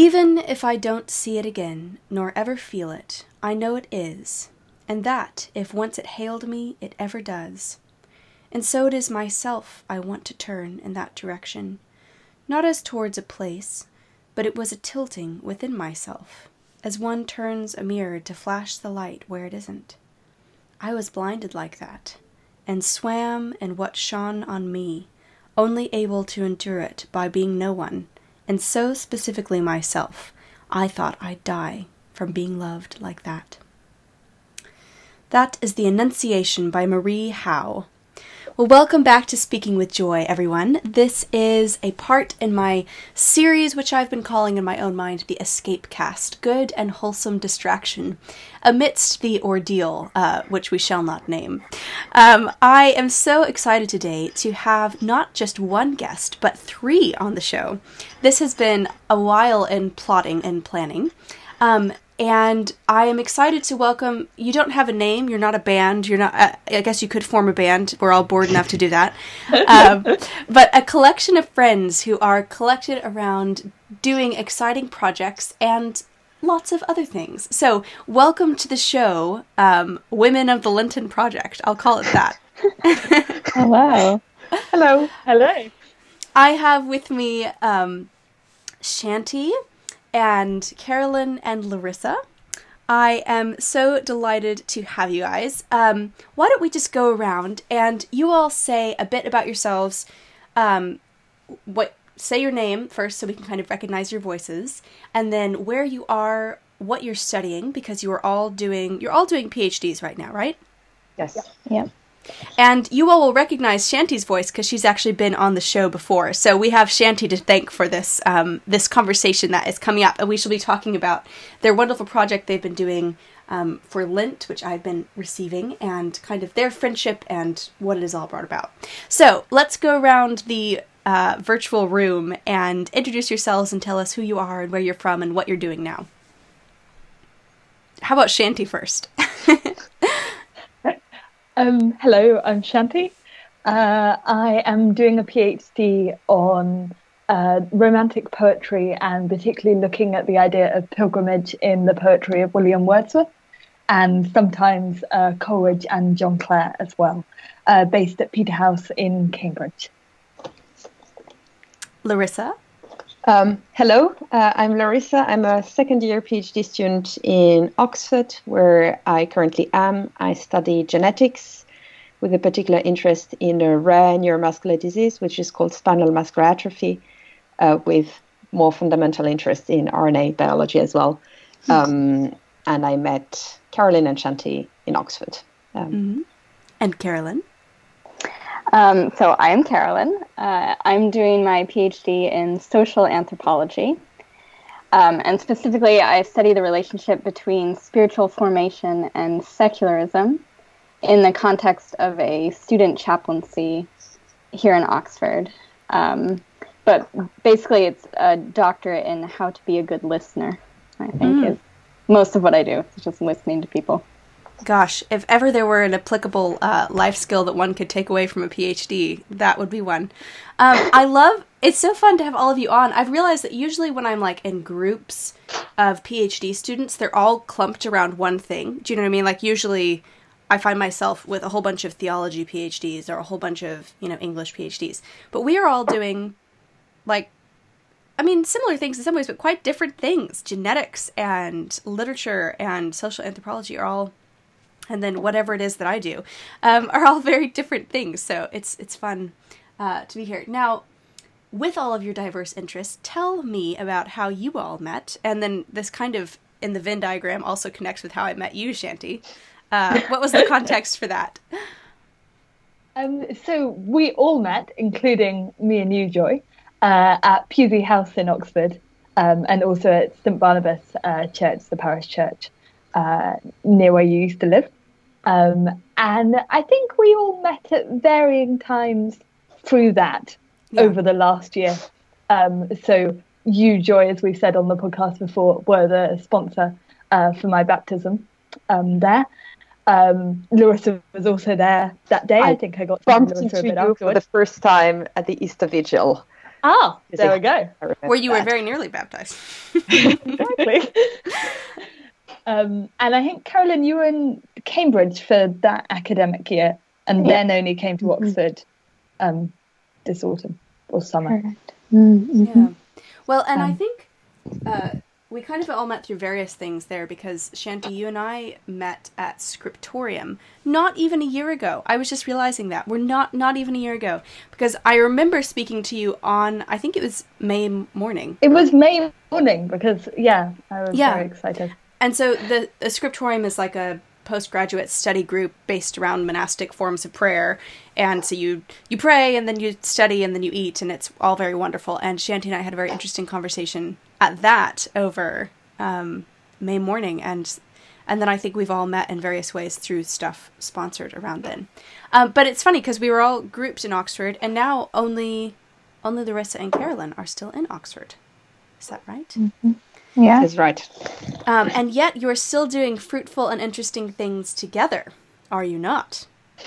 Even if I don't see it again, nor ever feel it, I know it is, and that, if once it hailed me, it ever does. And so it is myself I want to turn in that direction, not as towards a place, but it was a tilting within myself, as one turns a mirror to flash the light where it isn't. I was blinded like that, and swam in what shone on me, only able to endure it by being no one and so specifically myself, I thought I'd die from being loved like that. That is The Annunciation by Marie Howe. Well, welcome back to Speaking with Joy, everyone. This is a part in my series, which I've been calling in my own mind the Escape Cast Good and Wholesome Distraction amidst the ordeal, uh, which we shall not name. Um, I am so excited today to have not just one guest, but three on the show. This has been a while in plotting and planning. Um, and I am excited to welcome. You don't have a name. You're not a band. You're not. Uh, I guess you could form a band. We're all bored enough to do that. Um, but a collection of friends who are collected around doing exciting projects and lots of other things. So, welcome to the show, um, Women of the Lenten Project. I'll call it that. Hello. Hello. Hello. I have with me um, Shanti and Carolyn and Larissa. I am so delighted to have you guys. Um, why don't we just go around and you all say a bit about yourselves? Um, what say your name first, so we can kind of recognize your voices, and then where you are, what you're studying, because you are all doing you're all doing PhDs right now, right? Yes. Yep. And you all will recognize Shanti's voice because she's actually been on the show before. So we have Shanti to thank for this um, this conversation that is coming up, and we shall be talking about their wonderful project they've been doing um, for Lent, which I've been receiving, and kind of their friendship and what it is all brought about. So let's go around the uh, virtual room and introduce yourselves and tell us who you are and where you're from and what you're doing now. How about Shanti first? Um, hello, I'm Shanti. Uh, I am doing a PhD on uh, romantic poetry and particularly looking at the idea of pilgrimage in the poetry of William Wordsworth and sometimes uh, Coleridge and John Clare as well, uh, based at Peterhouse in Cambridge. Larissa? Um, hello, uh, I'm Larissa. I'm a second year PhD student in Oxford, where I currently am. I study genetics with a particular interest in a rare neuromuscular disease, which is called spinal muscular atrophy, uh, with more fundamental interest in RNA biology as well. Um, and I met Carolyn and Shanti in Oxford. Um, Mm-hmm. And Carolyn? Um, so I am Carolyn. Uh, I'm doing my PhD in social anthropology. Um, and specifically, I study the relationship between spiritual formation and secularism in the context of a student chaplaincy here in Oxford. Um, but basically, it's a doctorate in how to be a good listener, I think, Mm. is most of what I do. It's just listening to people. Gosh, if ever there were an applicable uh, life skill that one could take away from a PhD, that would be one. Um, I love. It's so fun to have all of you on. I've realized that usually when I'm like in groups of PhD students, they're all clumped around one thing. Do you know what I mean? Like usually, I find myself with a whole bunch of theology PhDs or a whole bunch of you know English PhDs. But we are all doing like I mean, similar things in some ways, but quite different things. Genetics and literature and social anthropology are all, and then whatever it is that I do, um, are all very different things. So it's it's fun uh, to be here now. With all of your diverse interests, tell me about how you all met, and then this kind of in the Venn diagram also connects with how I met you, Shanti. Uh, what was the context for that? Um, so we all met, including me and you, Joy, uh, at Pusey House in Oxford. um, and also at St Barnabas uh, Church, the parish church uh, near where you used to live. Um, and I think we all met at varying times through that yeah. over the last year. Um, so you, Joy, as we've said on the podcast before, were the sponsor uh, for my baptism um, there. Um, Larissa was also there that day. I, I think I got to bumped into you for the first time at the Easter Vigil. Ah, there we go. Where you that. were very nearly baptized. exactly. um, and I think Carolyn, you were in Cambridge for that academic year, and yeah. then only came to mm-hmm. Oxford um, this autumn or summer. Mm-hmm. Yeah. Well, and um, I think uh, we kind of all met through various things there because Shanti, you and I met at Scriptorium not even a year ago. I was just realizing that we're not not even a year ago because I remember speaking to you on I think it was May morning. It was May morning because yeah, I was yeah. very excited. And so the, the Scriptorium is like a postgraduate study group based around monastic forms of prayer. And so you you pray and then you study and then you eat and it's all very wonderful. And Shanti and I had a very interesting conversation at that over um, May morning and and then I think we've all met in various ways through stuff sponsored around then. Um, but it's funny because we were all grouped in Oxford, and now only only Larissa and Carolyn are still in Oxford. Is that right? Mm-hmm. Yeah, that's right. Um, and yet you're still doing fruitful and interesting things together, are you not?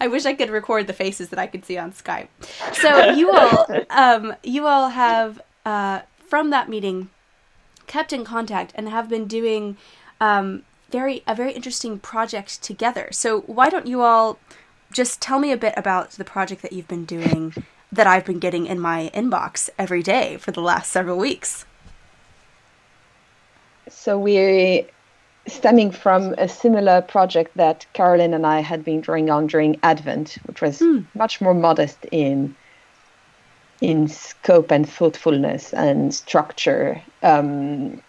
I wish I could record the faces that I could see on Skype. So you all, um, you all have uh, from that meeting kept in contact and have been doing um, very a very interesting project together. So why don't you all just tell me a bit about the project that you've been doing that I've been getting in my inbox every day for the last several weeks? So we stemming from a similar project that Carolyn and I had been drawing on during Advent, which was mm. much more modest in in scope and thoughtfulness and structure. Um,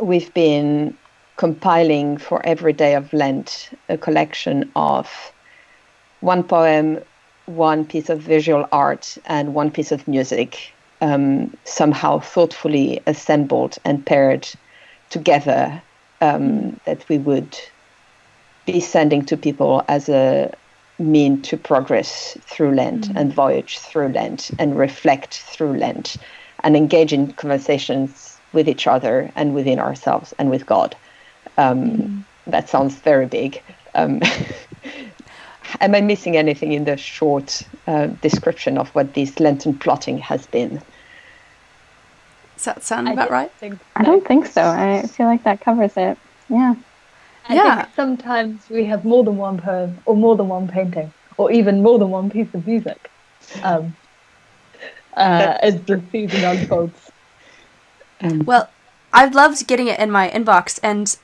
we've been compiling for every day of Lent a collection of one poem, one piece of visual art, and one piece of music, um, somehow thoughtfully assembled and paired together um, that we would be sending to people as a mean to progress through Lent mm. and voyage through Lent and reflect through Lent and engage in conversations with each other and within ourselves and with God. Um, mm. That sounds very big. Um, am I missing anything in the short uh, description of what this Lenten plotting has been? Does that sound about right? I don't think so. I feel like that covers it. Yeah. I yeah. think sometimes we have more than one poem or more than one painting or even more than one piece of music um, uh, as the season unfolds. Um, well, I've loved getting it in my inbox, and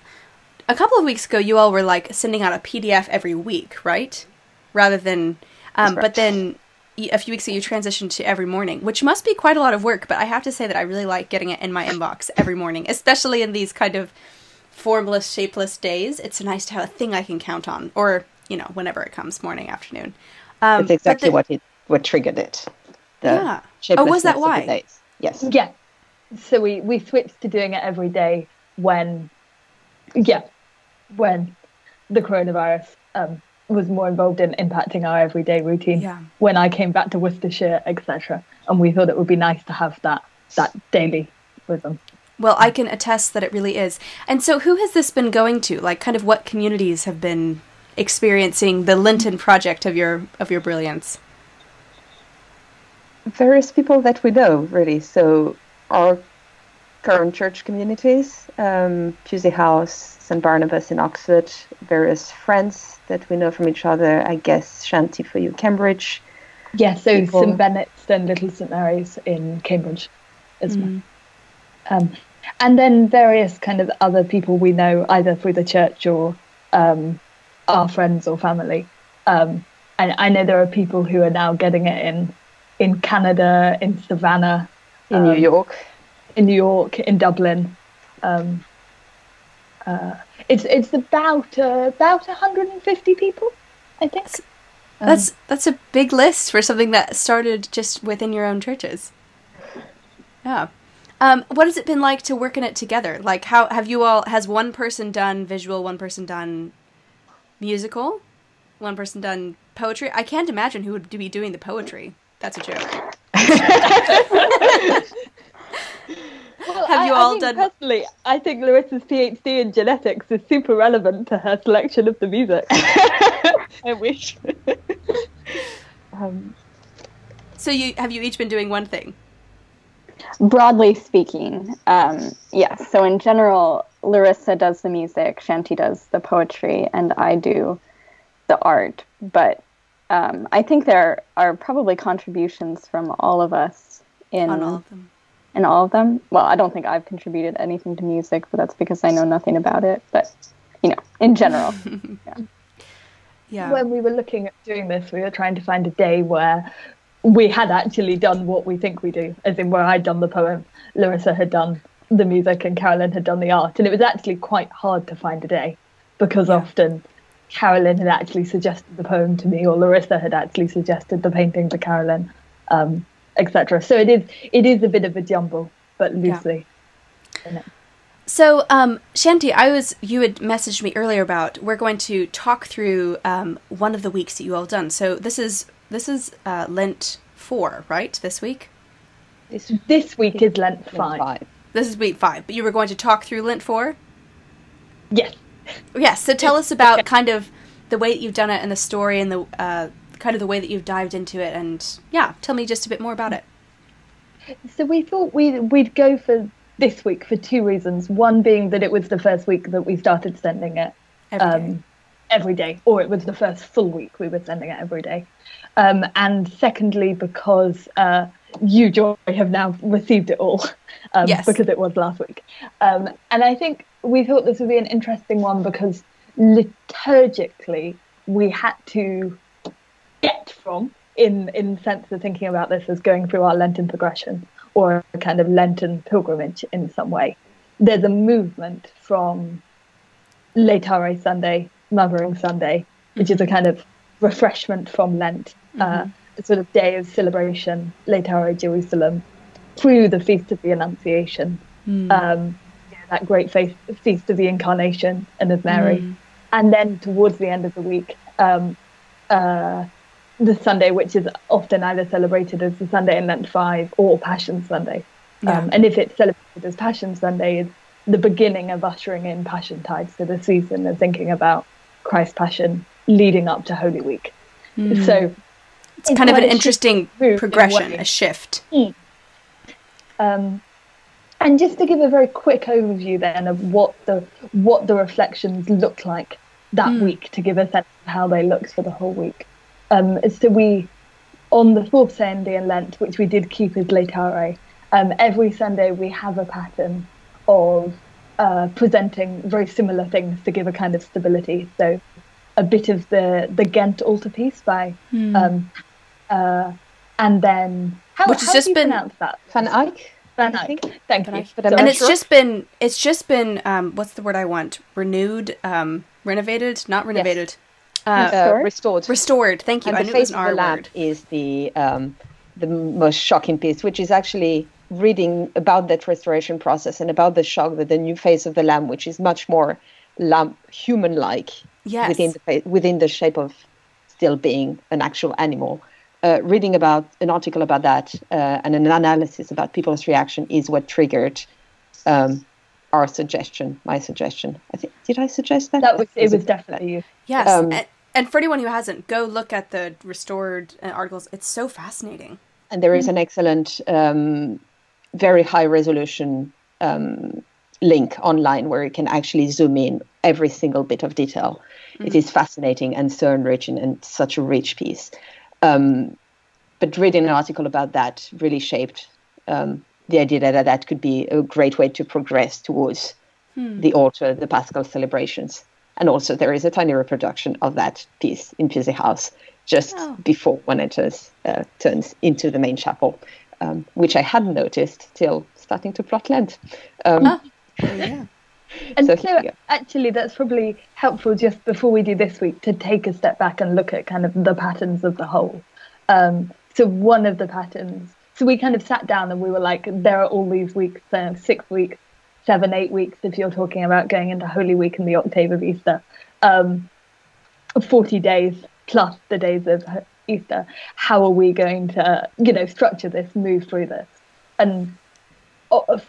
a couple of weeks ago, you all were like sending out a PDF every week, right? Rather than, um, right. but then a few weeks ago, you transitioned to every morning, which must be quite a lot of work. But I have to say that I really like getting it in my inbox every morning, especially in these kind of formless, shapeless days, it's nice to have a thing I can count on, or you know, whenever it comes, morning, afternoon. Um, That's exactly the, what it what triggered it. yeah. Oh, was that why? Yes. Yeah. So we we switched to doing it every day when, yeah, when the coronavirus um, was more involved in impacting our everyday routine. Yeah. When I came back to Worcestershire, etc., and we thought it would be nice to have that that daily rhythm. Well, I can attest that it really is. And so, who has this been going to? Like, kind of what communities have been experiencing the Lenten project of your of your brilliance? Various people that we know, really. So, our current church communities, um, Pusey House, St Barnabas in Oxford, various friends that we know from each other. I guess Shanti for you, Cambridge. Yes, yeah, so St Benet's and Little St Mary's in Cambridge as mm. well. Um, and then various kind of other people we know either through the church or um, our friends or family. Um, and I know there are people who are now getting it in in Canada, in Savannah, in New um, York, in New York, in Dublin. Um, uh, it's it's about uh, about 150 people, I think. That's, that's um, that's a big list for something that started just within your own churches. Yeah. Um, what has it been like to work in it together? Like, how have you all? Has one person done visual, one person done musical, one person done poetry? I can't imagine who would be doing the poetry. That's a joke. Well, Have I, you I all think done- Personally, I think Larissa's PhD in genetics is super relevant to her selection of the music. I wish. um, So you have you each been doing one thing? Broadly speaking, um, yes. So in general, Larissa does the music, Shanti does the poetry, and I do the art. But um, I think there are probably contributions from all of us in On all of them. In all of them. Well, I don't think I've contributed anything to music, but that's because I know nothing about it. But you know, in general, Yeah. yeah. When we were looking at doing this, we were trying to find a day where we had actually done what we think we do, as in where I'd done the poem, Larissa had done the music, and Carolyn had done the art. And it was actually quite hard to find a day because often Carolyn had actually suggested the poem to me, or Larissa had actually suggested the painting to Carolyn, um, etc. So it is it is a bit of a jumble, but loosely. in it. So, um, Shanti, I was you had messaged me earlier about we're going to talk through um, one of the weeks that you all done. So this is this is uh, Lent four, right? This week. this This week is Lent five. five. This is week five, but you were going to talk through Lent four. Yes. Yes. So tell us about kind of the way that you've done it and the story and the uh, kind of the way that you've dived into it, and yeah, tell me just a bit more about it. So we thought we'd, we'd go for this week for two reasons. One being that it was the first week that we started sending it Every day. um, every day, or it was the first full week we were sending it every day. Um, and secondly, because uh, you, Joy, have now received it all um, Yes. because it was last week. Um, and I think we thought this would be an interesting one because liturgically we had to get from in in the sense of thinking about this as going through our Lenten progression or a kind of Lenten pilgrimage in some way. There's a movement from Laetare Sunday, Mothering Sunday, which is a kind of refreshment from Lent, uh, a sort of day of celebration, Laetare Jerusalem, through the Feast of the Annunciation, um, yeah, that great feast, feast of the Incarnation and of Mary. And then towards the end of the week, um, uh, the Sunday, which is often either celebrated as the Sunday in Lent 5 or Passion Sunday. Yeah. Um, and if it's celebrated as Passion Sunday, it's the beginning of ushering in Passion Tide, so the season of thinking about Christ's Passion leading up to Holy Week. So It's kind of an quite a shift interesting move in a progression, a shift. Um, and just to give a very quick overview then of what the what the reflections look like that week, to give a sense of how they looked for the whole week. Um, so we, on the fourth Sunday in Lent, which we did keep as Laetare, um, every Sunday we have a pattern of uh, presenting very similar things to give a kind of stability. So a bit of the the Ghent altarpiece by, um, uh, and then how, Which has just do you been- pronounce that? Van Eyck. Van Eyck. Thank Van you. Eyck, but I'm and it's sure. just been it's just been um, what's the word I want? Renewed, um, renovated, not renovated, uh, Restored? restored. restored. Thank you. and I the knew it was face an of R the lamp word. is the um, the most shocking piece, which is actually reading about that restoration process and about the shock that the new face of the lamb, which is much more lamb human-like Yes. within the fa- within the shape of still being an actual animal. Uh, reading about an article about that uh, and an analysis about people's reaction is what triggered um, our suggestion, my suggestion. I think did I suggest that? That was it Is was definitely you. Yes, Um, and, and for anyone who hasn't, go look at the restored uh, articles. It's so fascinating. and there is an excellent, um, very high resolution um, link online where you can actually zoom in every single bit of detail. It is fascinating and so enriching and such a rich piece. Um, but reading an article about that really shaped um, the idea that that could be a great way to progress towards the altar, the Paschal celebrations. And also, there is a tiny reproduction of that piece in Pusey House just Oh. before one enters, uh, turns into the main chapel, um, which I hadn't noticed till starting to plot land. Um, Oh, yeah. And So so, here actually, that's probably helpful just before we do this week to take a step back and look at kind of the patterns of the whole. Um, so one of the patterns. So we kind of sat down and we were like, there are all these weeks, uh, six weeks, seven, eight weeks, if you're talking about going into Holy Week and the octave of Easter, um, 40 days plus the days of Easter. How are we going to, you know, structure this, move through this? And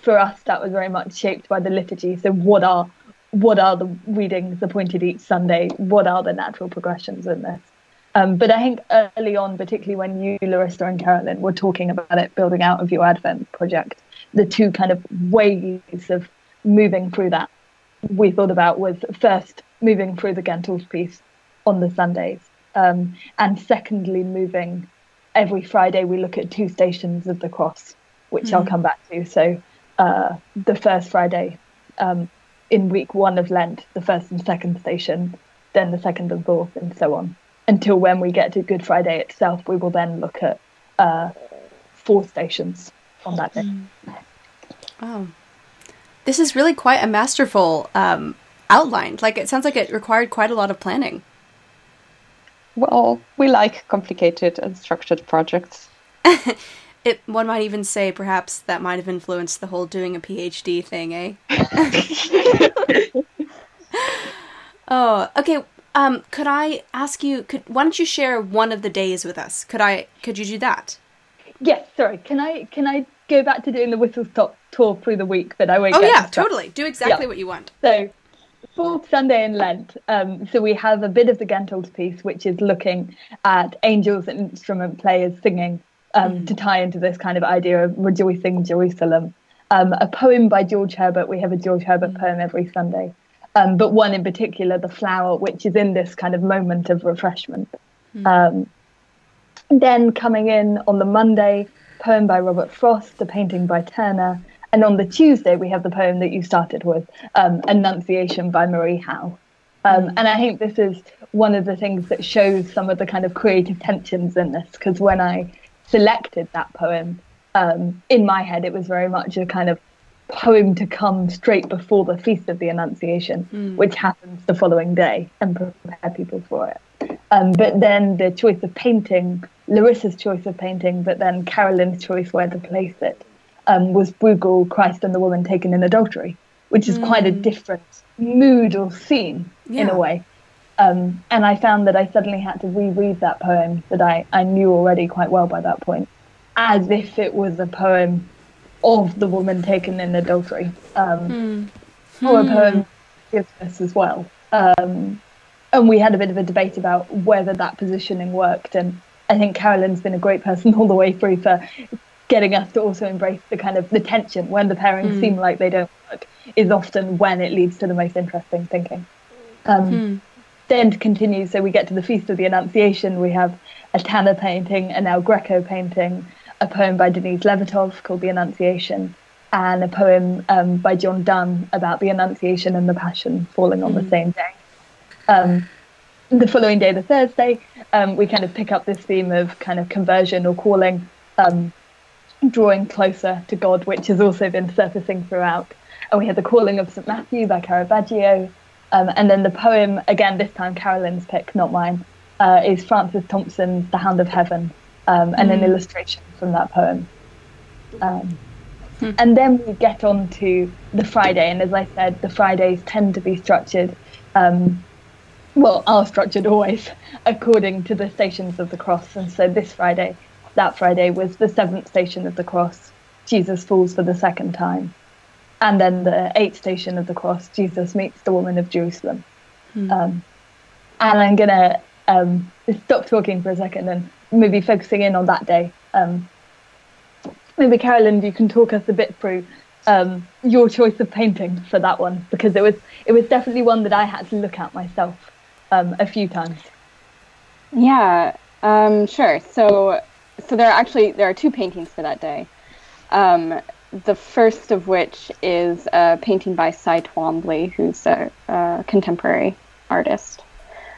for us, that was very much shaped by the liturgy. So, what are what are the readings appointed each Sunday? What are the natural progressions in this? Um, but I think early on, particularly when you, Larissa, and Carolyn were talking about it, building out of your Advent project, the two kind of ways of moving through that we thought about was first moving through the Ghent altarpiece on the Sundays, um, and secondly, moving every Friday, we look at two stations of the cross, which mm. I'll hmm. come back to. So, uh, the first Friday um, in week one of Lent, the first and second station, then the second and fourth, and so on until when we get to Good Friday itself, we will then look at uh, four stations on that day. Mm. Oh, this is really quite a masterful um, outline. Like it sounds like it required quite a lot of planning. Well, we like complicated and structured projects. it one might even say perhaps that might have influenced the whole doing a PhD thing, eh? oh, okay. Um, could I ask you? Could why don't you share one of the days with us? Could I? Could you do that? Yes. Sorry. Can I? Can I go back to doing the whistle stop tour through the week that I won't? Oh yeah, totally. Do exactly yeah. what you want. So, fourth Sunday in Lent. Um, so we have a bit of the Ghent altarpiece, which is looking at angels and instrument players singing um, mm. to tie into this kind of idea of rejoicing Jerusalem. Um, a poem by George Herbert. We have a George Herbert mm. poem every Sunday um, but one in particular, the flower, which is in this kind of moment of refreshment. Mm. Um, then coming in on the Monday, poem by Robert Frost, the painting by Turner, and on the Tuesday we have the poem that you started with, um, Annunciation by Marie Howe. Um, hmm. and I think this is one of the things that shows some of the kind of creative tensions in this, because when I selected that poem, um, in my head it was very much a kind of poem to come straight before the Feast of the Annunciation, mm. which happens the following day, and prepare people for it. Um, but then the choice of painting, Larissa's choice of painting, but then Carolyn's choice where to place it, um, was Bruegel, Christ and the Woman Taken in Adultery, which is mm. quite a hmm. different mood or scene yeah. in a way. Um, and I found that I suddenly had to reread that poem that I, I knew already quite well by that point, as if it was a poem of the woman taken in adultery. Um, mm. Or a poem gives us as well. Um, and we had a bit of a debate about whether that positioning worked. And I think Carolyn's been a great person all the way through for getting us to also embrace the kind of the tension when the pairings mm. seem like they don't work is often when it leads to the most interesting thinking. Um, mm. Then to continue, so we get to the Feast of the Annunciation. We have a Tanner painting, an El Greco painting, a poem by Denise Levertov called The Annunciation, and a poem um, by John Donne about the Annunciation and the Passion falling on mm. the same day. Um, the following day, the Thursday, um, we kind of pick up this theme of kind of conversion or calling, um, drawing closer to God, which has also been surfacing throughout. And we had the calling of St. Matthew by Caravaggio. Um, and then the poem, again, this time Carolyn's pick, not mine, uh, is Francis Thompson's The Hound of Heaven, um, and mm. an illustration from that poem. Um, hmm. And then we get on to the Friday, and as I said, the Fridays tend to be structured, um, well, are structured always according to the stations of the cross. And so this Friday, that Friday was the seventh station of the cross. Jesus falls for the second time. And then the eighth station of the cross, Jesus meets the woman of Jerusalem. Hmm. Um, and I'm going to um, stop talking for a second and maybe focusing in on that day. Um, maybe Carolyn, you can talk us a bit through um, your choice of painting for that one because it was it was definitely one that I had to look at myself um, a few times. Yeah, um, sure. So so there are actually there are two paintings for that day. Um, the first of which is a painting by Cy Twombly, who's a, a contemporary artist.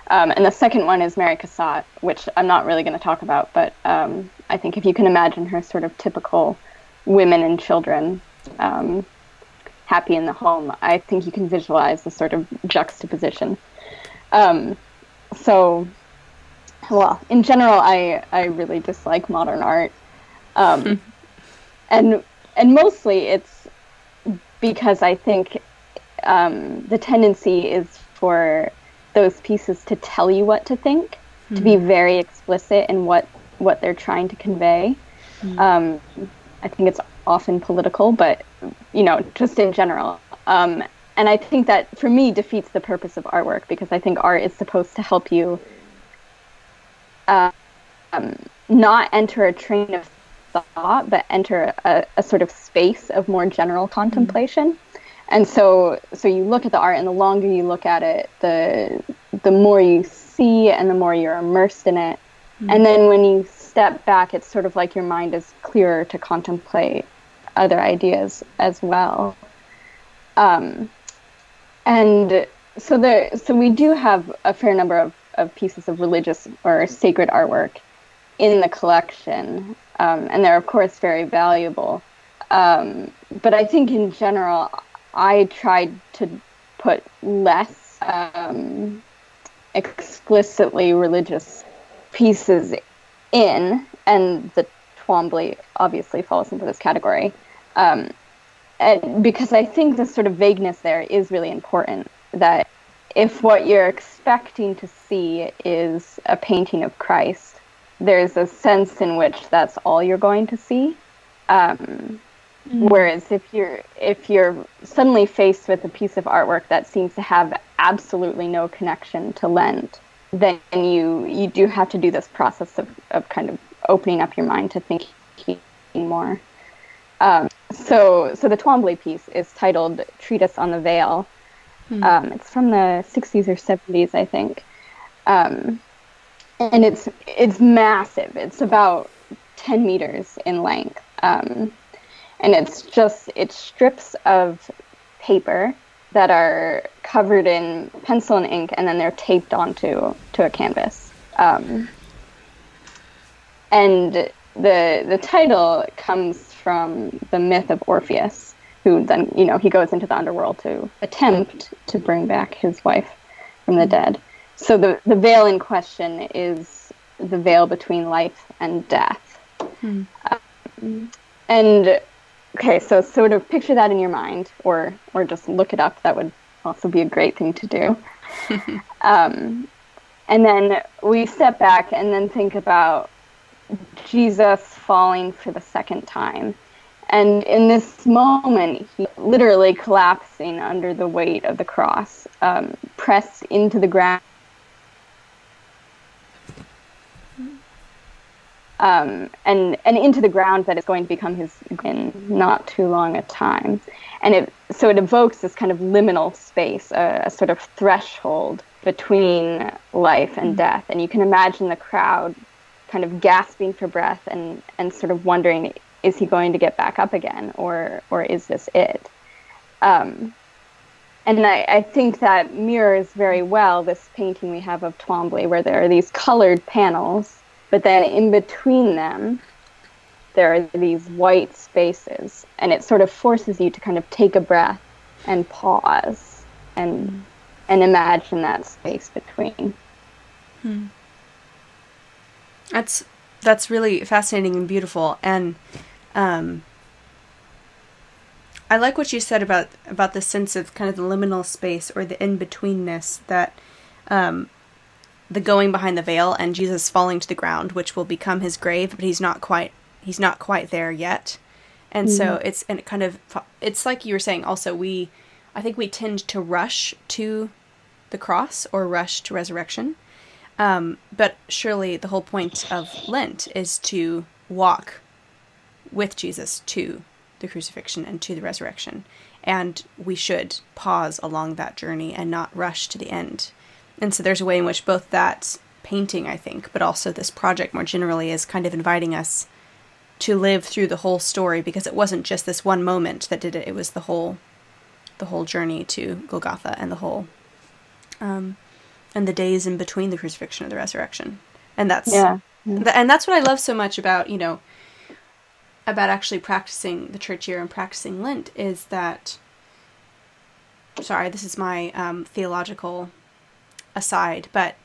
Um, and the second one is Mary Cassatt, which I'm not really going to talk about, but um, I think if you can imagine her sort of typical women and children um, happy in the home, I think you can visualize the sort of juxtaposition. Um, so, well, in general, I, I really dislike modern art. Um, and and mostly it's because I think um, the tendency is for those pieces to tell you what to think, mm-hmm. to be hmm. very explicit in what what they're trying to convey. Mm-hmm. Um, I think it's often political, but you know, just in general. Um, and I think that for me defeats the purpose of artwork because I think art is supposed to help you uh, um, not enter a train of thought, but enter a, a, sort of space of more general contemplation. And so, so you look at the art, and the longer you look at it, the the more you see, and the more you're immersed in it. Mm-hmm. And then when you step back, it's sort of like your mind is clearer to contemplate other ideas as well. Um, and so there, so we do have a fair number of, of pieces of religious or sacred artwork in the collection, um, and they're of course very valuable. Um, but I think in general, I tried to put less um, explicitly religious pieces in, and the Twombly obviously falls into this category. Um, and because I think the sort of vagueness there is really important. That if what you're expecting to see is a painting of Christ, there's a sense in which that's all you're going to see. Um, mm. Whereas if you're if you're suddenly faced with a piece of artwork that seems to have absolutely no connection to Lent, then you you do have to do this process of, of kind of opening up your mind to thinking more. Um, so, so the Twombly piece is titled "Treatise on the Veil." Hmm. Um, it's from the 60s or 70s, I think, um, and it's it's massive. It's about 10 meters in length, um, and it's just it's strips of paper that are covered in pencil and ink, and then they're taped onto to a canvas. Um, and the the title comes from the myth of Orpheus, who then, you know, he goes into the underworld to attempt to bring back his wife from the dead. So the, the veil in question is the veil between life and death. Hmm. Um, and okay, so sort of picture that in your mind, or or just look it up. That would also be a great thing to do. um, and then we step back and then think about Jesus falling for the second time. And in this moment, he literally collapsing under the weight of the cross, um, pressed into the ground. Um, and and into the ground that is going to become his in not too long a time, and it so it evokes this kind of liminal space, a, a sort of threshold between life and mm-hmm. death, and you can imagine the crowd kind of gasping for breath and, and sort of wondering, is he going to get back up again or, or is this it? Um, and I, I, think that mirrors very well this painting we have of Twombly, where there are these colored panels, but then in between them, there are these white spaces, and it sort of forces you to kind of take a breath and pause and and imagine that space between. Hmm. That's that's really fascinating and beautiful, and um, I like what you said about about the sense of kind of the liminal space or the in betweenness that um, the going behind the veil and Jesus falling to the ground, which will become his grave, but he's not quite he's not quite there yet, and mm-hmm. so it's and it kind of it's like you were saying. Also, we I think we tend to rush to the cross or rush to resurrection, um, but surely the whole point of Lent is to walk with Jesus to the crucifixion and to the resurrection. And we should pause along that journey and not rush to the end. And so there's a way in which both that painting, I think, but also this project more generally is kind of inviting us to live through the whole story because it wasn't just this one moment that did it, it was the whole the whole journey to Golgotha and the whole um, and the days in between the crucifixion and the resurrection. And that's yeah. yeah. and that's what I love so much about, you know, about actually practicing the church year and practicing Lent is that sorry, this is my um, theological aside, but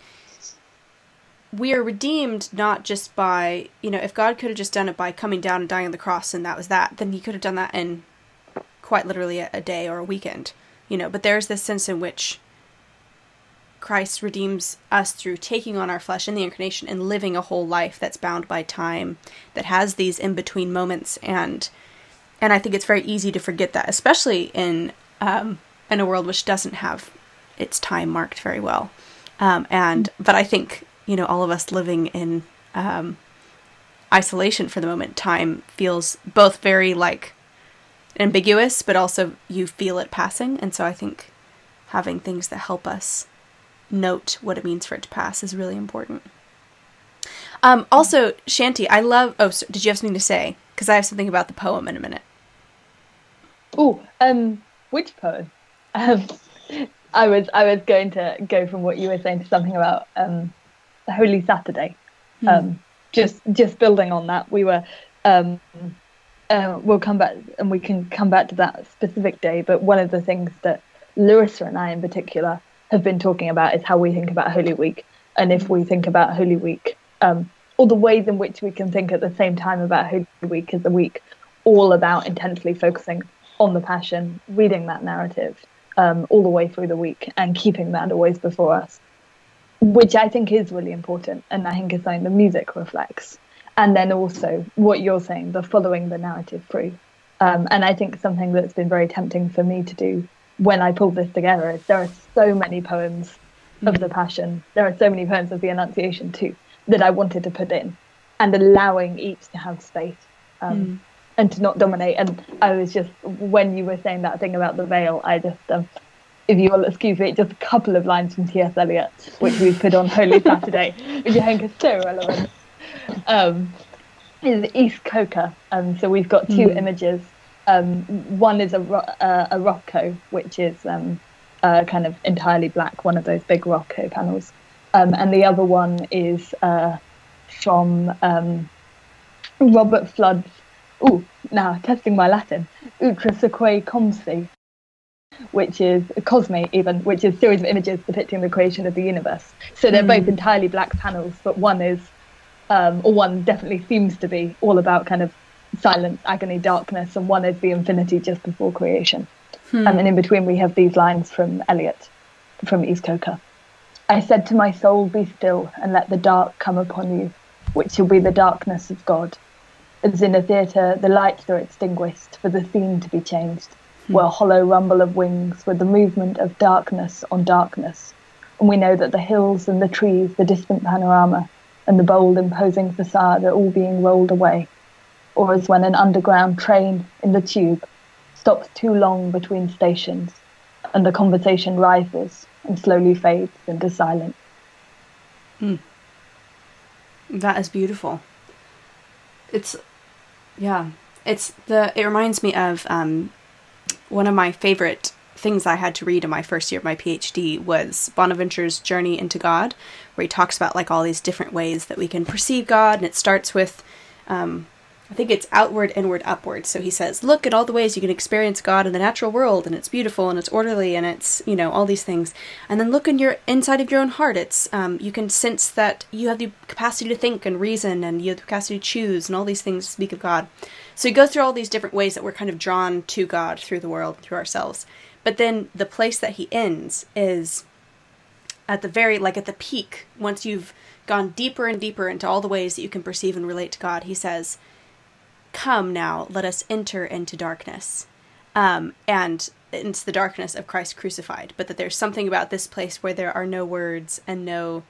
we are redeemed not just by you know if god could have just done it by coming down and dying on the cross and that was that then he could have done that in quite literally a, a day or a weekend you know. But there's this sense in which christ redeems us through taking on our flesh in the incarnation and living a whole life that's bound by time that has these in between moments. And and i think it's very easy to forget that especially in um, in a world which doesn't have its time marked very well um, and but i think you know, all of us living in um, isolation for the moment, time feels both very like ambiguous, but also you feel it passing. And so I think having things that help us note what it means for it to pass is really important. Um, also, Shanti, I love. Oh, so did you have something to say? Because I have something about the poem in a minute. Oh, um, which poem? Um, I was I was going to go from what you were saying to something about um, Holy Saturday. Hmm. Um, just just building on that, we were. Um, uh, we'll come back and we can come back to that specific day. But one of the things that Larissa and I, in particular, have been talking about is how we think about Holy Week, and if we think about Holy Week, um, all the ways in which we can think at the same time about Holy Week is a week all about intensely focusing on the Passion, reading that narrative um, all the way through the week, and keeping that always before us which I think is really important, and I think is something the music reflects. And then also what you're saying, the following the narrative through. Um, and I think something that's been very tempting for me to do when I pulled this together is there are so many poems mm-hmm. of the Passion, there are so many poems of the Annunciation too, that I wanted to put in, and allowing each to have space. Um, mm. And to not dominate. And I was just, when you were saying that thing about the veil, I just, um, if you will excuse me, just a couple of lines from T.S. Eliot, which we put on Holy Saturday, which I think is so relevant. Um, is East Coker. Um, so we've got two mm. images. Um, one is a, uh, a Rothko, which is um, uh, kind of entirely black, one of those big Rothko panels. Um, and the other one is uh, from um, Robert Fludd's, oh, now testing my Latin, Utriusque Cosmi, which is Cosme, even, which is a series of images depicting the creation of the universe. So they're mm. both entirely black panels, but one is, um, or one definitely seems to be all about kind of silence, agony, darkness, and one is the infinity just before creation. Hmm. Um, and in between, we have these lines from Eliot, from East Coker. I said to my soul, Be still, and let the dark come upon you, which shall be the darkness of God. As in a theatre, the lights are extinguished for the scene to be changed were a hollow rumble of wings with the movement of darkness on darkness. And we know that the hills and the trees, the distant panorama, and the bold imposing facade are all being rolled away. Or as when an underground train in the tube stops too long between stations and the conversation rises and slowly fades into silence. Hmm. That is beautiful. It's, yeah, it's the. It reminds me of um, one of my favorite things I had to read in my first year of my PhD was Bonaventure's Journey into God, where he talks about like all these different ways that we can perceive God, and it starts with, um, I think it's outward, inward, upward. So he says, look at all the ways you can experience God in the natural world, and it's beautiful and it's orderly and it's you know all these things, and then look in your inside of your own heart. It's um, you can sense that you have the capacity to think and reason, and you have the capacity to choose, and all these things speak of God. So he goes through all these different ways that we're kind of drawn to God through the world, through ourselves. But then the place that he ends is at the very, like at the peak, once you've gone deeper and deeper into all the ways that you can perceive and relate to God, he says, Come now, let us enter into darkness. Um, and it's the darkness of Christ crucified, but that there's something about this place where there are no words and no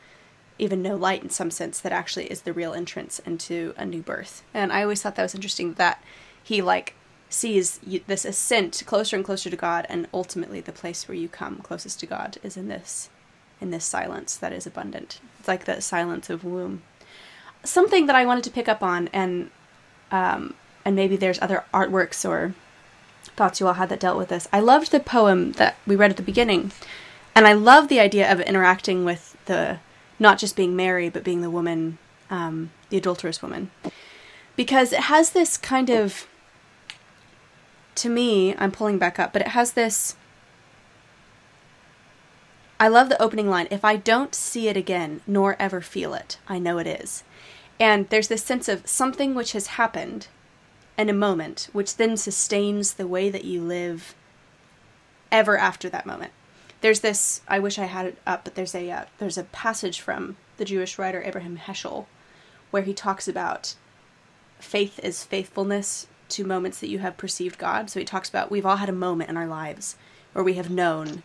even no light in some sense that actually is the real entrance into a new birth. And I always thought that was interesting that he like sees this ascent closer and closer to God, and ultimately the place where you come closest to God is in this in this silence that is abundant. It's like the silence of womb. Something that I wanted to pick up on, and um, and maybe there's other artworks or thoughts you all had that dealt with this. I loved the poem that we read at the beginning, and I love the idea of interacting with the not just being Mary, but being the woman, um, the adulterous woman. Because it has this kind of, to me, I'm pulling back up, but it has this I love the opening line if I don't see it again, nor ever feel it, I know it is. And there's this sense of something which has happened in a moment, which then sustains the way that you live ever after that moment. There's this. I wish I had it up, but there's a uh, there's a passage from the Jewish writer Abraham Heschel, where he talks about faith is faithfulness to moments that you have perceived God. So he talks about we've all had a moment in our lives where we have known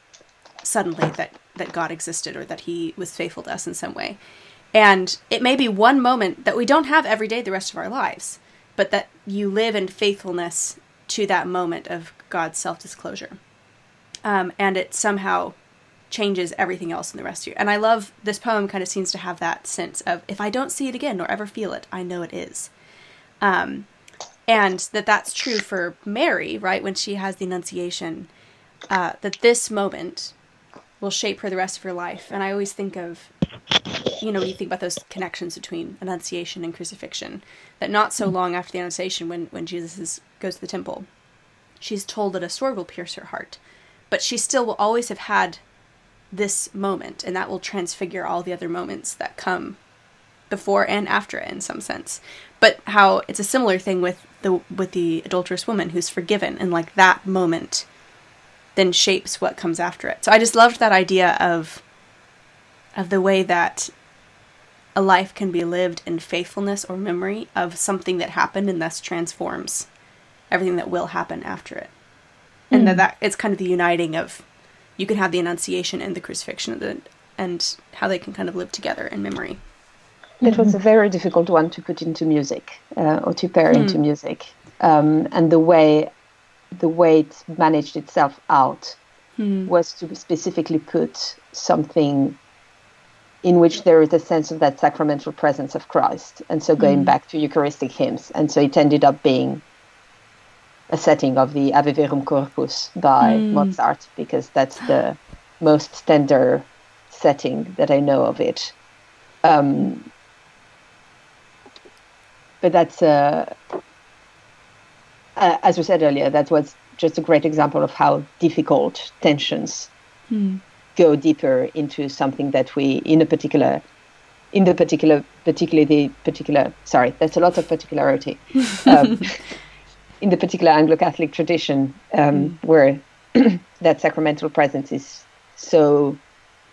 suddenly that that God existed or that He was faithful to us in some way. And it may be one moment that we don't have every day the rest of our lives, but that you live in faithfulness to that moment of God's self disclosure um, and it somehow changes everything else in the rest of you. And I love this poem. Kind of seems to have that sense of if I don't see it again nor ever feel it, I know it is. Um, and that that's true for Mary, right? When she has the Annunciation, uh, that this moment will shape her the rest of her life. And I always think of, you know, when you think about those connections between Annunciation and crucifixion, that not so long after the Annunciation, when when Jesus is, goes to the temple, she's told that a sword will pierce her heart. But she still will always have had this moment and that will transfigure all the other moments that come before and after it in some sense. But how it's a similar thing with the with the adulterous woman who's forgiven and like that moment then shapes what comes after it. So i just loved that idea of of the way that a life can be lived in faithfulness or memory of something that happened and thus transforms everything that will happen after it and mm. that, that it's kind of the uniting of you can have the Annunciation and the crucifixion the, and how they can kind of live together in memory. It was a very difficult one to put into music uh, or to pair mm. into music, um, and the way the way it managed itself out mm. was to specifically put something in which there is a sense of that sacramental presence of Christ, and so going mm. back to Eucharistic hymns, and so it ended up being a setting of the Ave Verum Corpus by mm. Mozart because that's the most tender setting that I know of it. Um, but that's, uh, uh, as we said earlier, that was just a great example of how difficult tensions mm. Go deeper into something that we, in a particular, in the particular, particularly the particular, sorry, that's a lot of particularity. Um, in the particular Anglo-Catholic tradition, um, mm. where that sacramental presence is so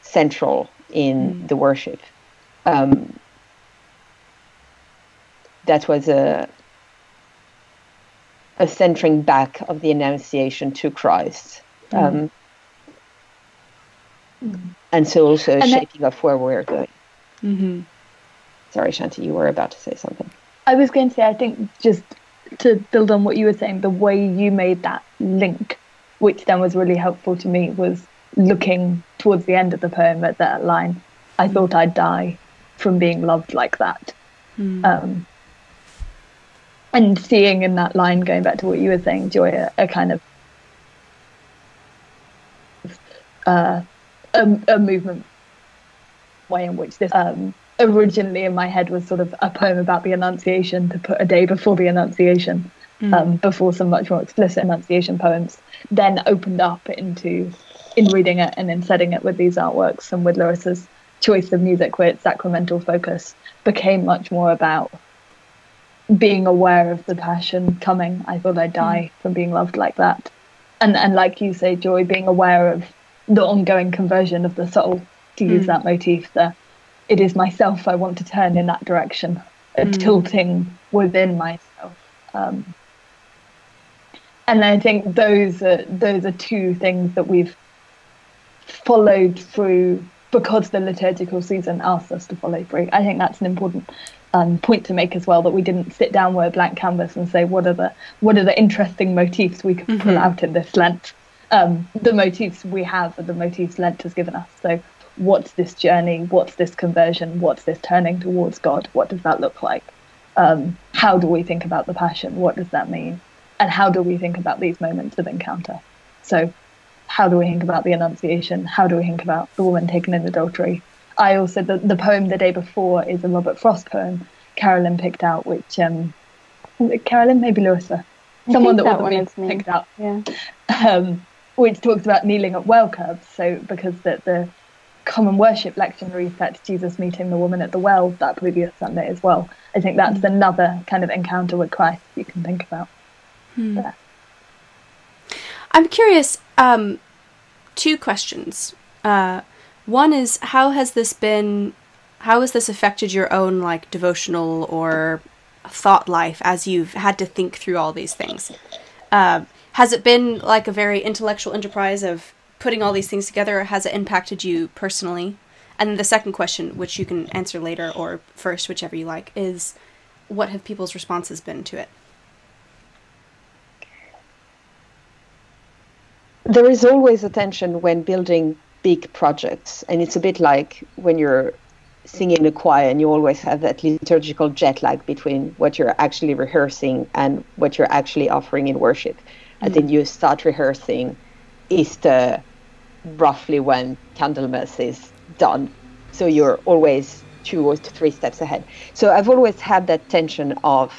central in mm. the worship. Um, that was a a centering back of the Annunciation to Christ, mm. um, mm. and so also and shaping of where we're going. Mm-hmm. Sorry, Shanti, you were about to say something. I was going to say, I think just to build on what you were saying, the way you made that link, which then was really helpful to me, was looking towards the end of the poem at that line. I mm. thought I'd die from being loved like that. Mm. Um, and seeing in that line, going back to what you were saying, Joy, a, a kind of uh, a, a, movement way in which this um, originally in my head was sort of a poem about the Annunciation to put a day before the Annunciation, mm. um, before some much more explicit Annunciation poems, then opened up into in reading it and in setting it with these artworks and with Larissa's choice of music where its sacramental focus became much more about being aware of the passion coming. I thought I'd die mm. from being loved like that. And and like you say, Joy, being aware of the ongoing conversion of the soul, to use mm. that motif, the it is myself I want to turn in that direction, a mm. tilting within myself. Um, and I think those are those are two things that we've followed through because the liturgical season asks us to follow through. I think that's an important um, point to make as well that we didn't sit down with a blank canvas and say what are the what are the interesting motifs we could mm-hmm. pull out in this Lent. Um, the motifs we have are the motifs Lent has given us. So what's this journey? What's this conversion? What's this turning towards God? What does that look like? Um, how do we think about the passion? What does that mean? And how do we think about these moments of encounter? So, how do we think about the Annunciation? How do we think about the woman taken in adultery? I also, the, the poem the day before is a Robert Frost poem Carolyn picked out, which, um, Carolyn, maybe Larissa? Someone that, that wasn't me picked out. Yeah. Um, which talks about kneeling at well curbs. So, because the, the common worship lectionary set, Jesus meeting the woman at the well that previous Sunday as well. I think that's mm. another kind of encounter with Christ you can think about. Hmm. I'm curious. Um, two questions. Uh, one is how has this been? How has this affected your own like devotional or thought life as you've had to think through all these things? Uh, has it been like a very intellectual enterprise of putting all these things together, or has it impacted you personally? And the second question, which you can answer later or first, whichever you like, is what have people's responses been to it? There is always a tension when building big projects, and it's a bit like when you're singing in a choir and you always have that liturgical jet lag between what you're actually rehearsing and what you're actually offering in worship. Mm-hmm. And then you start rehearsing Easter roughly when Candlemas is done. So you're always two or three steps ahead. So I've always had that tension of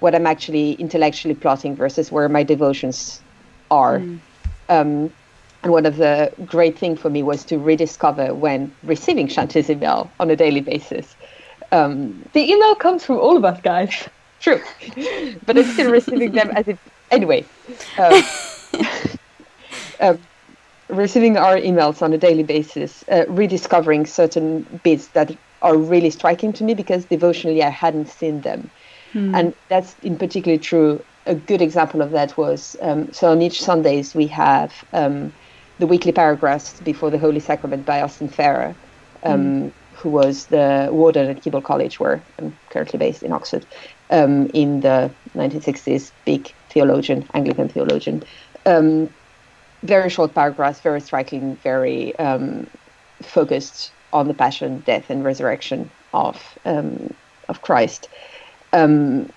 what I'm actually intellectually plotting versus where my devotions are. Mm. Um, and one of the great things for me was to rediscover when receiving Shanti's email on a daily basis. Um, the email comes from all of us, guys. True, but I'm still receiving them as if anyway. Um, um, receiving our emails on a daily basis, uh, rediscovering certain bits that are really striking to me because devotionally I hadn't seen them, hmm. and that's in particular true. A good example of that was um, so on each Sundays we have um, the weekly paragraphs before the Holy Sacrament by Austin Farrer, um, mm. who was the warden at Keble College, where I'm currently based in Oxford, um, in the 1960s, big theologian, Anglican theologian. Um, very short paragraphs, very striking, very um, focused on the passion, death, and resurrection of um, of Christ. Um,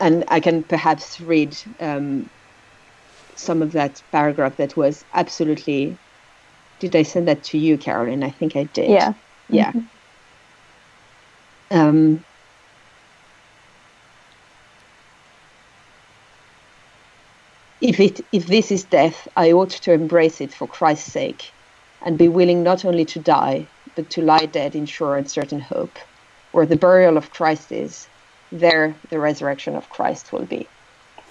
and I can perhaps read um, some of that paragraph that was absolutely. Did I send that to you, Carolyn? I think I did. Yeah. Yeah. Mm-hmm. Um, if it if this is death, I ought to embrace it for Christ's sake, and be willing not only to die, but to lie dead in sure and certain hope. Where the burial of Christ is, there the resurrection of Christ will be.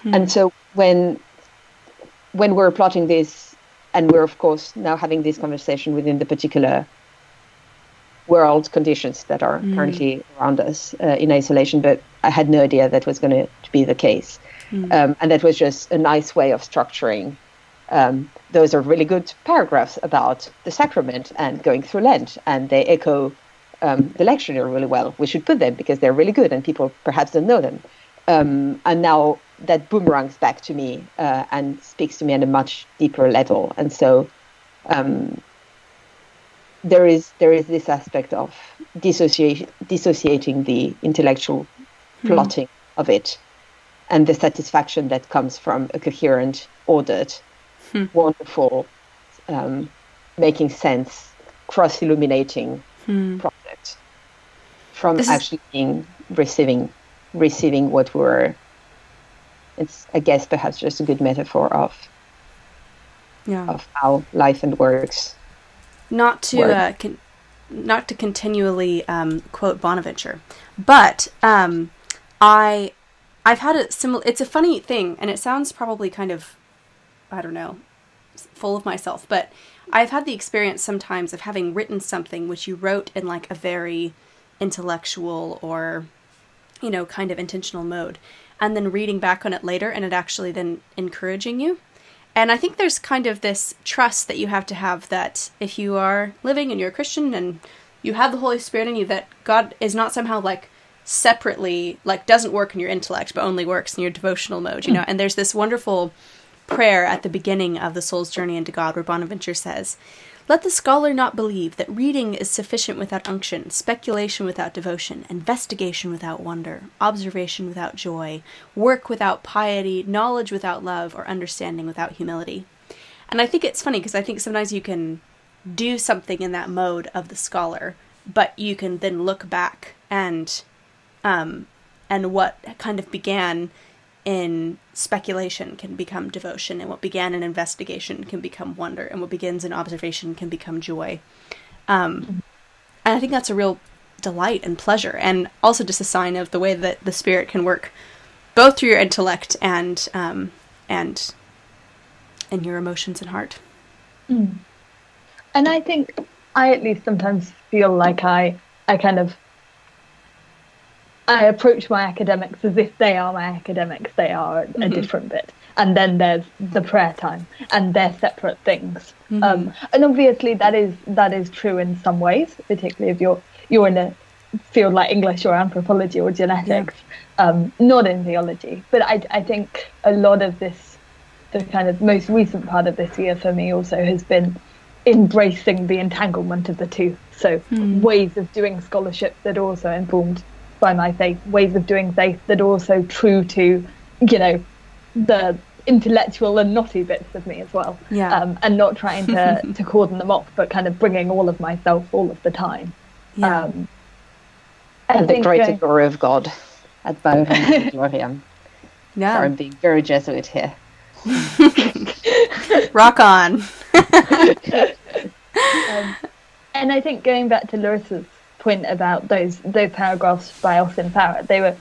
Hmm. And so when when we're plotting this, and we're of course now having this conversation within the particular world conditions that are mm. currently around us uh, in isolation, but I had no idea that was going to be the case. Mm. Um, and that was just a nice way of structuring. Um, those are really good paragraphs about the sacrament and going through Lent, and they echo um, the lectionary really well. We should put them because they're really good, and people perhaps don't know them. Um, and now that boomerangs back to me uh, and speaks to me on a much deeper level. And so um, there is there is this aspect of dissociate, dissociating the intellectual mm. plotting of it and the satisfaction that comes from a coherent, ordered, hmm. wonderful, um, making sense, cross illuminating hmm. project from this actually being receiving receiving what we're it's I guess perhaps just a good metaphor of yeah. of how life and works. Not to work. uh, con- not to continually um, quote Bonaventure, but um, I I've had a similar. It's a funny thing, and it sounds probably kind of I don't know full of myself, but I've had the experience sometimes of having written something which you wrote in like a very intellectual or you know kind of intentional mode and then reading back on it later and it actually then encouraging you. And I think there's kind of this trust that you have to have that if you are living and you're a Christian and you have the Holy Spirit in you, that God is not somehow like separately, like doesn't work in your intellect, but only works in your devotional mode, you hmm. know? And there's this wonderful prayer at the beginning of the soul's journey into God where Bonaventure says, let the scholar not believe that reading is sufficient without unction, speculation without devotion, investigation without wonder, observation without joy, work without piety, knowledge without love, or understanding without humility. And I think it's funny because I think sometimes you can do something in that mode of the scholar, but you can then look back and um, and what kind of began in speculation can become devotion, and what began in investigation can become wonder, and what begins in observation can become joy. Um, and I think that's a real delight and pleasure, and also just a sign of the way that the spirit can work both through your intellect and um, and and your emotions and heart. Mm. And I think I at least sometimes feel like I I kind of I approach my academics as if they are my academics. They are mm-hmm. a different bit. And then there's the prayer time, and they're separate things. Mm-hmm. Um, and obviously, that is that is true in some ways, particularly if you're you're in a field like English or anthropology or genetics, yeah. um, not in theology. But I, I think a lot of this, the kind of most recent part of this year for me also has been embracing the entanglement of the two. So mm. ways of doing scholarship that also informed by my faith, ways of doing faith that are also true to, you know, the intellectual and knotty bits of me as well. Yeah. Um, and not trying to, to cordon them off, but kind of bringing all of myself all of the time. Yeah. Um, and the greater glory of God ad maiorem Gloriam. Yeah. Sorry, I'm being very Jesuit here. Rock on. um, and I think going back to Larissa's point about those those paragraphs by Austin Farrer. They were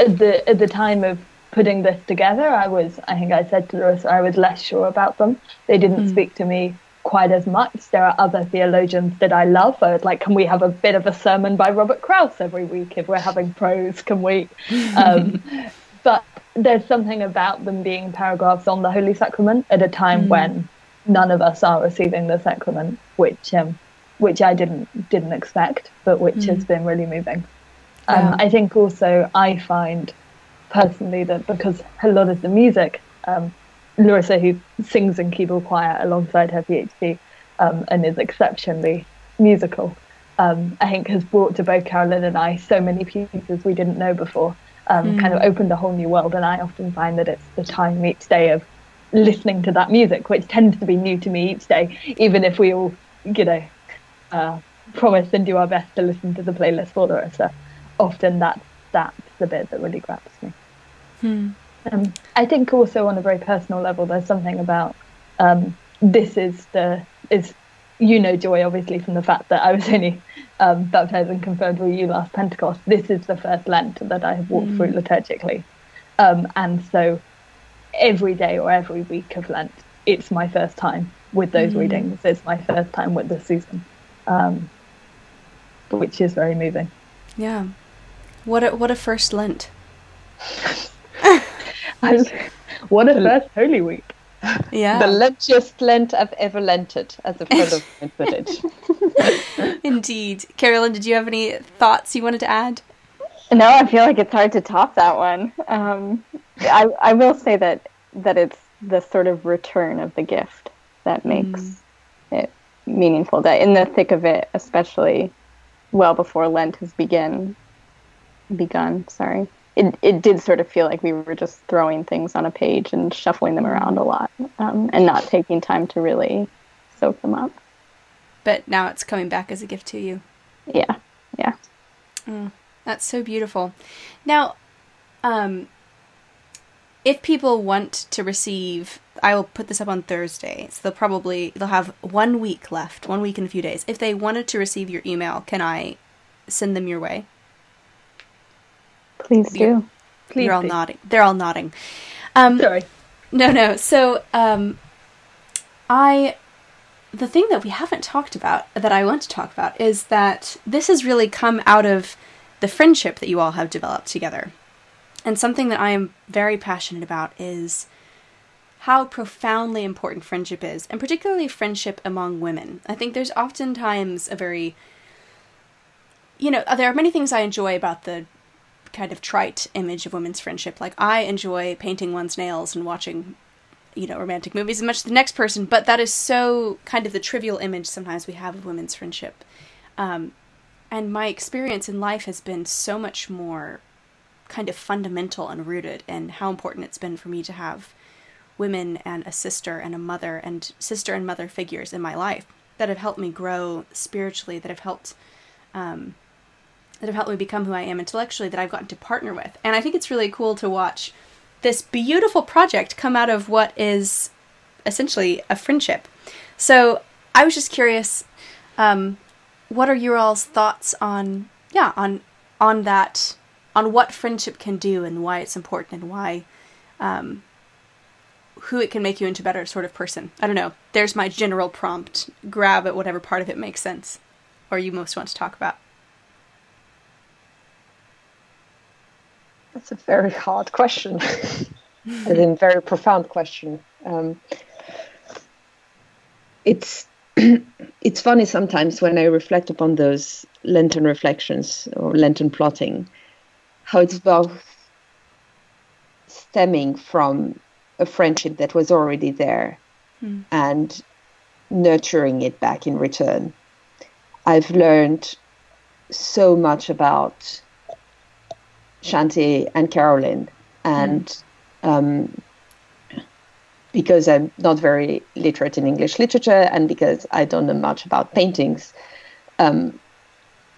at the at the time of putting this together. I was, I think, I said to Larissa, I was less sure about them. They didn't mm. speak to me quite as much. There are other theologians that I love. I was like, can we have a bit of a sermon by Robert Crouse every week if we're having prose? Can we? Um, but there's something about them being paragraphs on the Holy Sacrament at a time mm. when none of us are receiving the sacrament, which um, which I didn't didn't expect, but which mm. has been really moving. Um, yeah. I think also I find personally that because a lot of the music, um, Larissa, who sings in Keble choir alongside her PhD um, and is exceptionally musical, um, I think has brought to both Carolyn and I so many pieces we didn't know before. Mm. Kind of opened a whole new world, and I often find that it's the time each day of listening to that music, which tends to be new to me each day, even if we all, you know, uh, promise and do our best to listen to the playlist for the rest. Often that's that's the bit that really grabs me. Hmm. Um, I think also on a very personal level, there's something about um, this is the is you know joy obviously from the fact that I was only um, baptized and confirmed with you last Pentecost. This is the first Lent that I have walked mm. through liturgically, um, and so every day or every week of Lent, it's my first time with those mm. readings. It's my first time with the season um, which is very moving. Yeah. What a, what a first Lent. what a first Holy Week. Yeah. The lentiest Lent I've ever lented, as a friend of mine put it. Indeed. Carolyn, did you have any thoughts you wanted to add? No, I feel like it's hard to top that one. Um, I, I will say that, that it's the sort of return of the gift that makes mm. it meaningful that in the thick of it, especially well before Lent has begin begun, sorry. It it did sort of feel like we were just throwing things on a page and shuffling them around a lot, um, and not taking time to really soak them up. But now it's coming back as a gift to you. Yeah, yeah. Mm, that's so beautiful. Now, um, if people want to receive I will put this up on Thursday. So they'll probably they'll have one week left, one week and a few days. If they wanted to receive your email, can I send them your way? Please do. Please. You're all nodding. They're all nodding. Um, Sorry. No, no. So, um, I the thing that we haven't talked about that I want to talk about is that this has really come out of the friendship that you all have developed together. And something that I am very passionate about is how profoundly important friendship is, and particularly friendship among women. I think there's oftentimes a very, you know, there are many things I enjoy about the kind of trite image of women's friendship. Like, I enjoy painting one's nails and watching, you know, romantic movies as much as the next person, but that is so kind of the trivial image sometimes we have of women's friendship. Um, and my experience in life has been so much more kind of fundamental and rooted in how important it's been for me to have women and a sister and a mother and sister and mother figures in my life that have helped me grow spiritually, that have helped um, that have helped me become who I am intellectually, that I've gotten to partner with. And I think it's really cool to watch this beautiful project come out of what is essentially a friendship. So I was just curious, um, what are your all's thoughts on yeah on on that on what friendship can do and why it's important and why um, who it can make you into a better sort of person. I don't know. There's my general prompt. Grab at whatever part of it makes sense or you most want to talk about. That's a very hard question, and a very profound question. Um, it's it's funny sometimes when I reflect upon those Lenten reflections or Lenten plotting, how it's both stemming from a friendship that was already there mm. and nurturing it back in return. I've learned so much about Shanti and Carolyn, and mm. um, because I'm not very literate in English literature and because I don't know much about paintings. Um,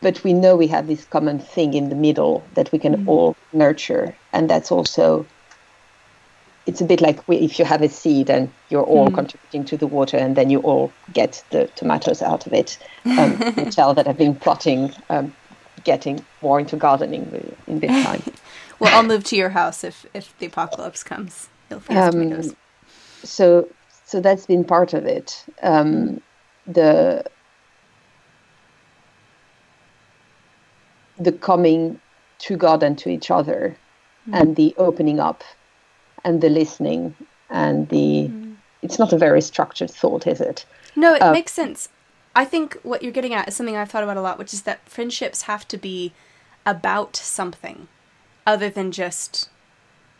but we know we have this common thing in the middle that we can mm. all nurture, and that's also it's a bit like we, if you have a seed and you're all mm. contributing to the water and then you all get the tomatoes out of it. Um, you tell that I've been plotting um, getting more into gardening in this time. well, I'll move to your house if, if the apocalypse comes. You'll um, tomatoes so so that's been part of it. Um, the the coming to God and to each other, mm. and the opening up, and the listening, and the. Mm. It's not a very structured thought, is it? No, it uh, makes sense. I think what you're getting at is something I've thought about a lot, which is that friendships have to be about something other than just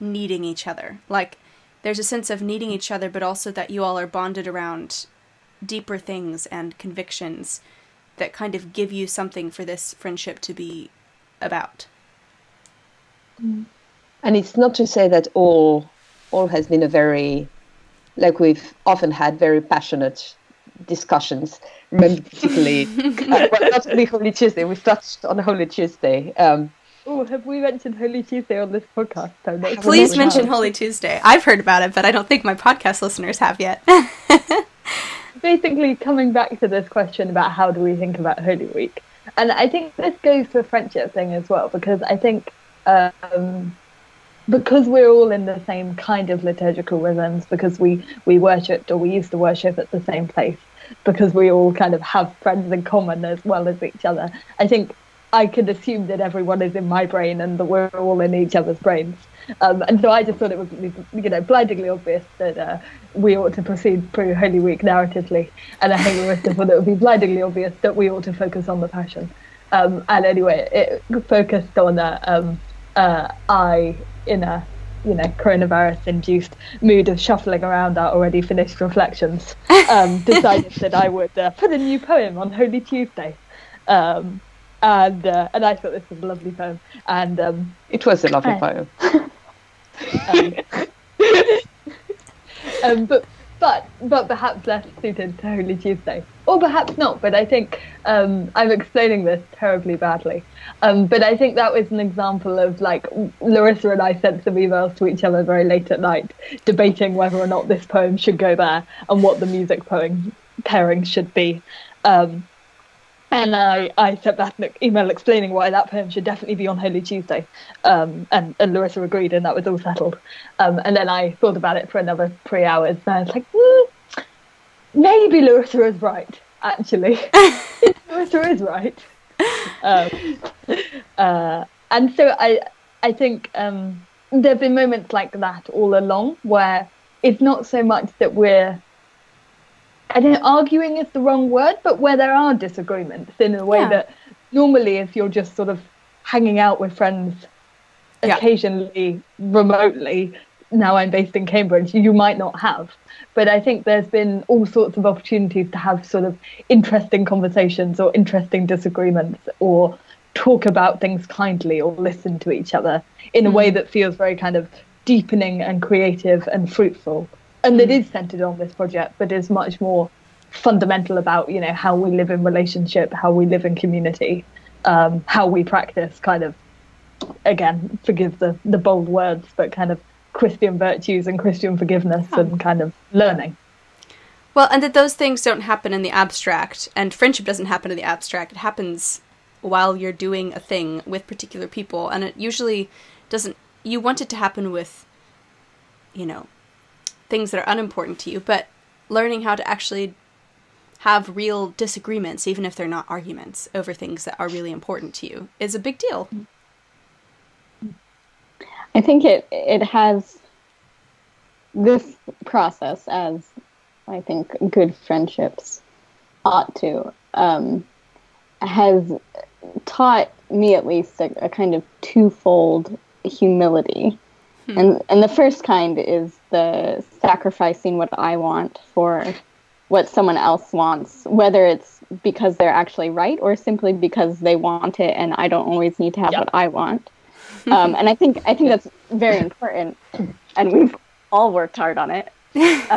needing each other. Like there's a sense of needing each other, but also that you all are bonded around deeper things and convictions that kind of give you something for this friendship to be about. Mm. And it's not to say that all all has been a very like we've often had very passionate discussions. Remember particularly uh, well, not only Holy Tuesday, we've touched on Holy Tuesday. Um, Oh, have we mentioned Holy Tuesday on this podcast? Please mention Holy Tuesday. I've heard about it, but I don't think my podcast listeners have yet. Basically, coming back to this question about how do we think about Holy Week, and I think this goes to a friendship thing as well, because I think um, because we're all in the same kind of liturgical rhythms, because we we worshipped or we used to worship at the same place, because we all kind of have friends in common as well as each other. I think I could assume that everyone is in my brain and that we're all in each other's brains. Um, and so I just thought it was, you know, blindingly obvious that uh, we ought to proceed through Holy Week narratively. And I think Larissa thought it would be blindingly obvious that we ought to focus on the Passion. Um, and anyway, it focused on a, um, uh, I in a you know coronavirus-induced mood of shuffling around our already finished reflections, um, decided that I would uh, put a new poem on Holy Tuesday. Um, and uh, and I thought this was a lovely poem. And um, it was a lovely poem. um, um, but but but perhaps less suited to Holy Tuesday, or perhaps not. But I think um, I'm explaining this terribly badly. Um, but I think that was an example of like Larissa and I sent some emails to each other very late at night, debating whether or not this poem should go there and what the music poem pairing should be. Um, and I, I sent back an email explaining why that poem should definitely be on Holy Tuesday. Um, and, and Larissa agreed, and that was all settled. Um, and then I thought about it for another three hours, and I was like, mm, maybe Larissa is right, actually. Larissa is right. Um, uh, and so I, I think um, there have been moments like that all along where it's not so much that we're I think arguing is the wrong word, but where there are disagreements in a way yeah. that normally if you're just sort of hanging out with friends occasionally yeah. remotely, now I'm based in Cambridge, you might not have. But I think there's been all sorts of opportunities to have sort of interesting conversations or interesting disagreements or talk about things kindly or listen to each other in a way mm. that feels very kind of deepening and creative and fruitful and it is centered on this project, but is much more fundamental about you know how we live in relationship, how we live in community, um, how we practice kind of again forgive the the bold words, but kind of Christian virtues and Christian forgiveness oh. and kind of learning. Well, and that those things don't happen in the abstract, and friendship doesn't happen in the abstract. It happens while you're doing a thing with particular people, and it usually doesn't. You want it to happen with, you know, things that are unimportant to you, but learning how to actually have real disagreements, even if they're not arguments, over things that are really important to you is a big deal. I think it it has this process as I think good friendships ought to um, has taught me at least a, a kind of twofold humility. Hmm. And and the first kind is the sacrificing what I want for what someone else wants, whether it's because they're actually right or simply because they want it and I don't always need to have yep. what I want. Um, and I think I think that's very important, and we've all worked hard on it. Um,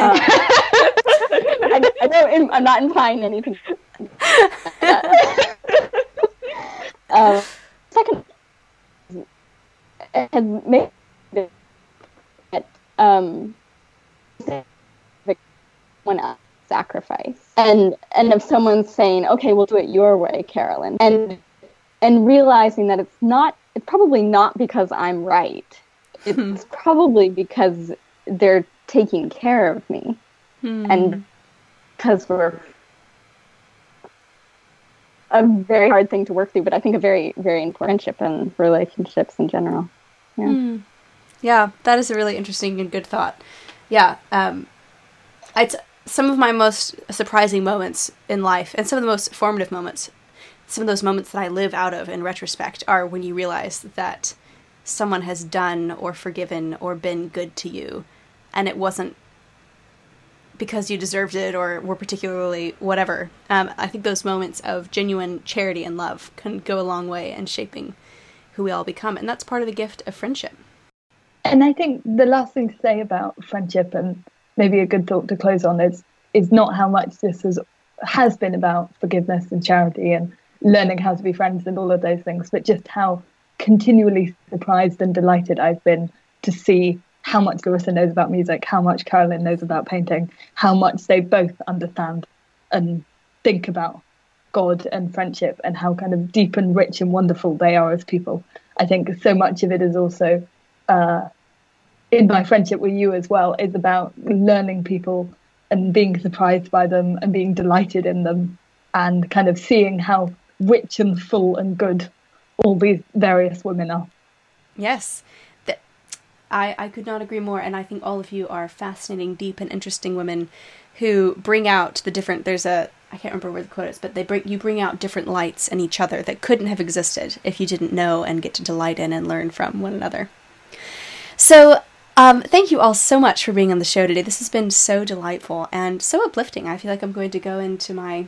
I, I know I'm not implying anything. uh, second, has made um, one sacrifice, and and if someone's saying, "Okay, we'll do it your way, Carolyn," and and realizing that it's not, it's probably not because I'm right. It's hmm. probably because they're taking care of me, hmm. and because we're a very hard thing to work through, but I think a very, very important friendship and relationships in general. Yeah. Mm. Yeah, that is a really interesting and good thought. Yeah, um, it's some of my most surprising moments in life, and some of the most formative moments. Some of those moments that I live out of in retrospect are when you realize that someone has done or forgiven or been good to you, and it wasn't because you deserved it or were particularly whatever. Um, I think those moments of genuine charity and love can go a long way in shaping who we all become, and that's part of the gift of friendship. And I think the last thing to say about friendship, and maybe a good thought to close on, is is not how much this has has been about forgiveness and charity and learning how to be friends and all of those things, but just how continually surprised and delighted I've been to see how much Larissa knows about music, how much Carolyn knows about painting, how much they both understand and think about God and friendship, and how kind of deep and rich and wonderful they are as people. I think so much of it is also uh, in my friendship with you as well is about learning people and being surprised by them and being delighted in them and kind of seeing how rich and full and good all these various women are. Yes. I, I could not agree more, and I think all of you are fascinating, deep, and interesting women who bring out the different. There's a I can't remember where the quote is, but they bring you bring out different lights in each other that couldn't have existed if you didn't know and get to delight in and learn from one another. So, um, thank you all so much for being on the show today. This has been so delightful and so uplifting. I feel like I'm going to go into my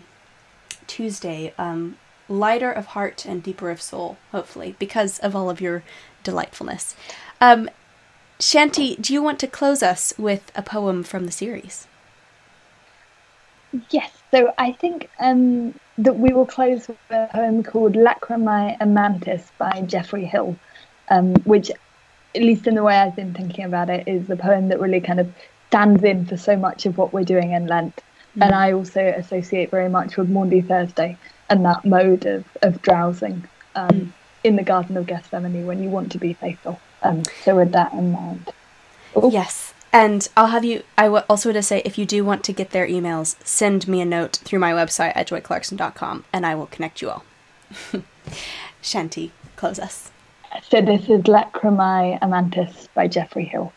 Tuesday um, lighter of heart and deeper of soul, hopefully, because of all of your delightfulness. Um, Shanti, do you want to close us with a poem from the series? Yes, so I think um, that we will close with a poem called Lacrimae Amantis by Geoffrey Hill, um, which, at least in the way I've been thinking about it, is the poem that really kind of stands in for so much of what we're doing in Lent. Mm. And I also associate very much with Maundy Thursday and that mode of, of drowsing um, mm. in the Garden of Gethsemane when you want to be faithful. Um, so with that in mind. Ooh. Yes. And I'll have you, I w- also want to say, if you do want to get their emails, send me a note through my website at joyclarkson.com and I will connect you all. Shanti, close us. So this is Lacrimae Amantis by Geoffrey Hill.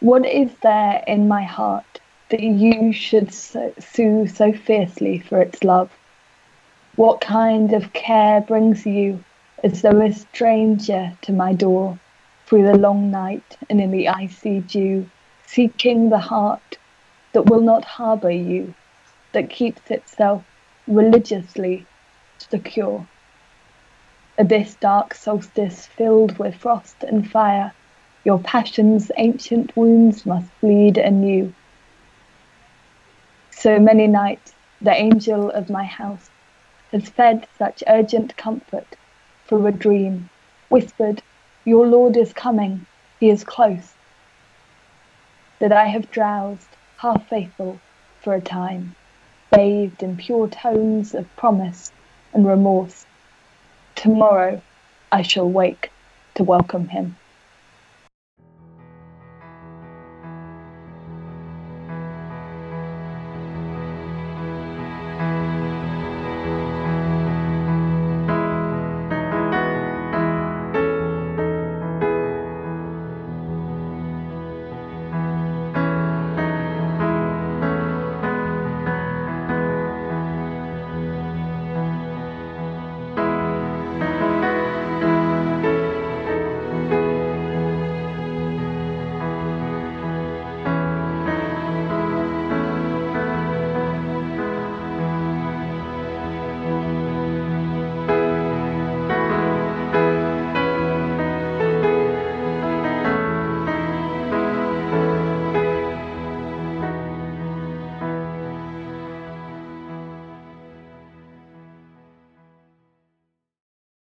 What is there in my heart that you should sue so fiercely for its love? What kind of care brings you as though a stranger to my door, through the long night and in the icy dew, seeking the heart that will not harbour you, that keeps itself religiously secure. This dark solstice filled with frost and fire, your passion's ancient wounds must bleed anew. So many nights the angel of my house has fed such urgent comfort through a dream, whispered, Your Lord is coming, he is close. That I have drowsed, half faithful, for a time, bathed in pure tones of promise and remorse. Tomorrow I shall wake to welcome him.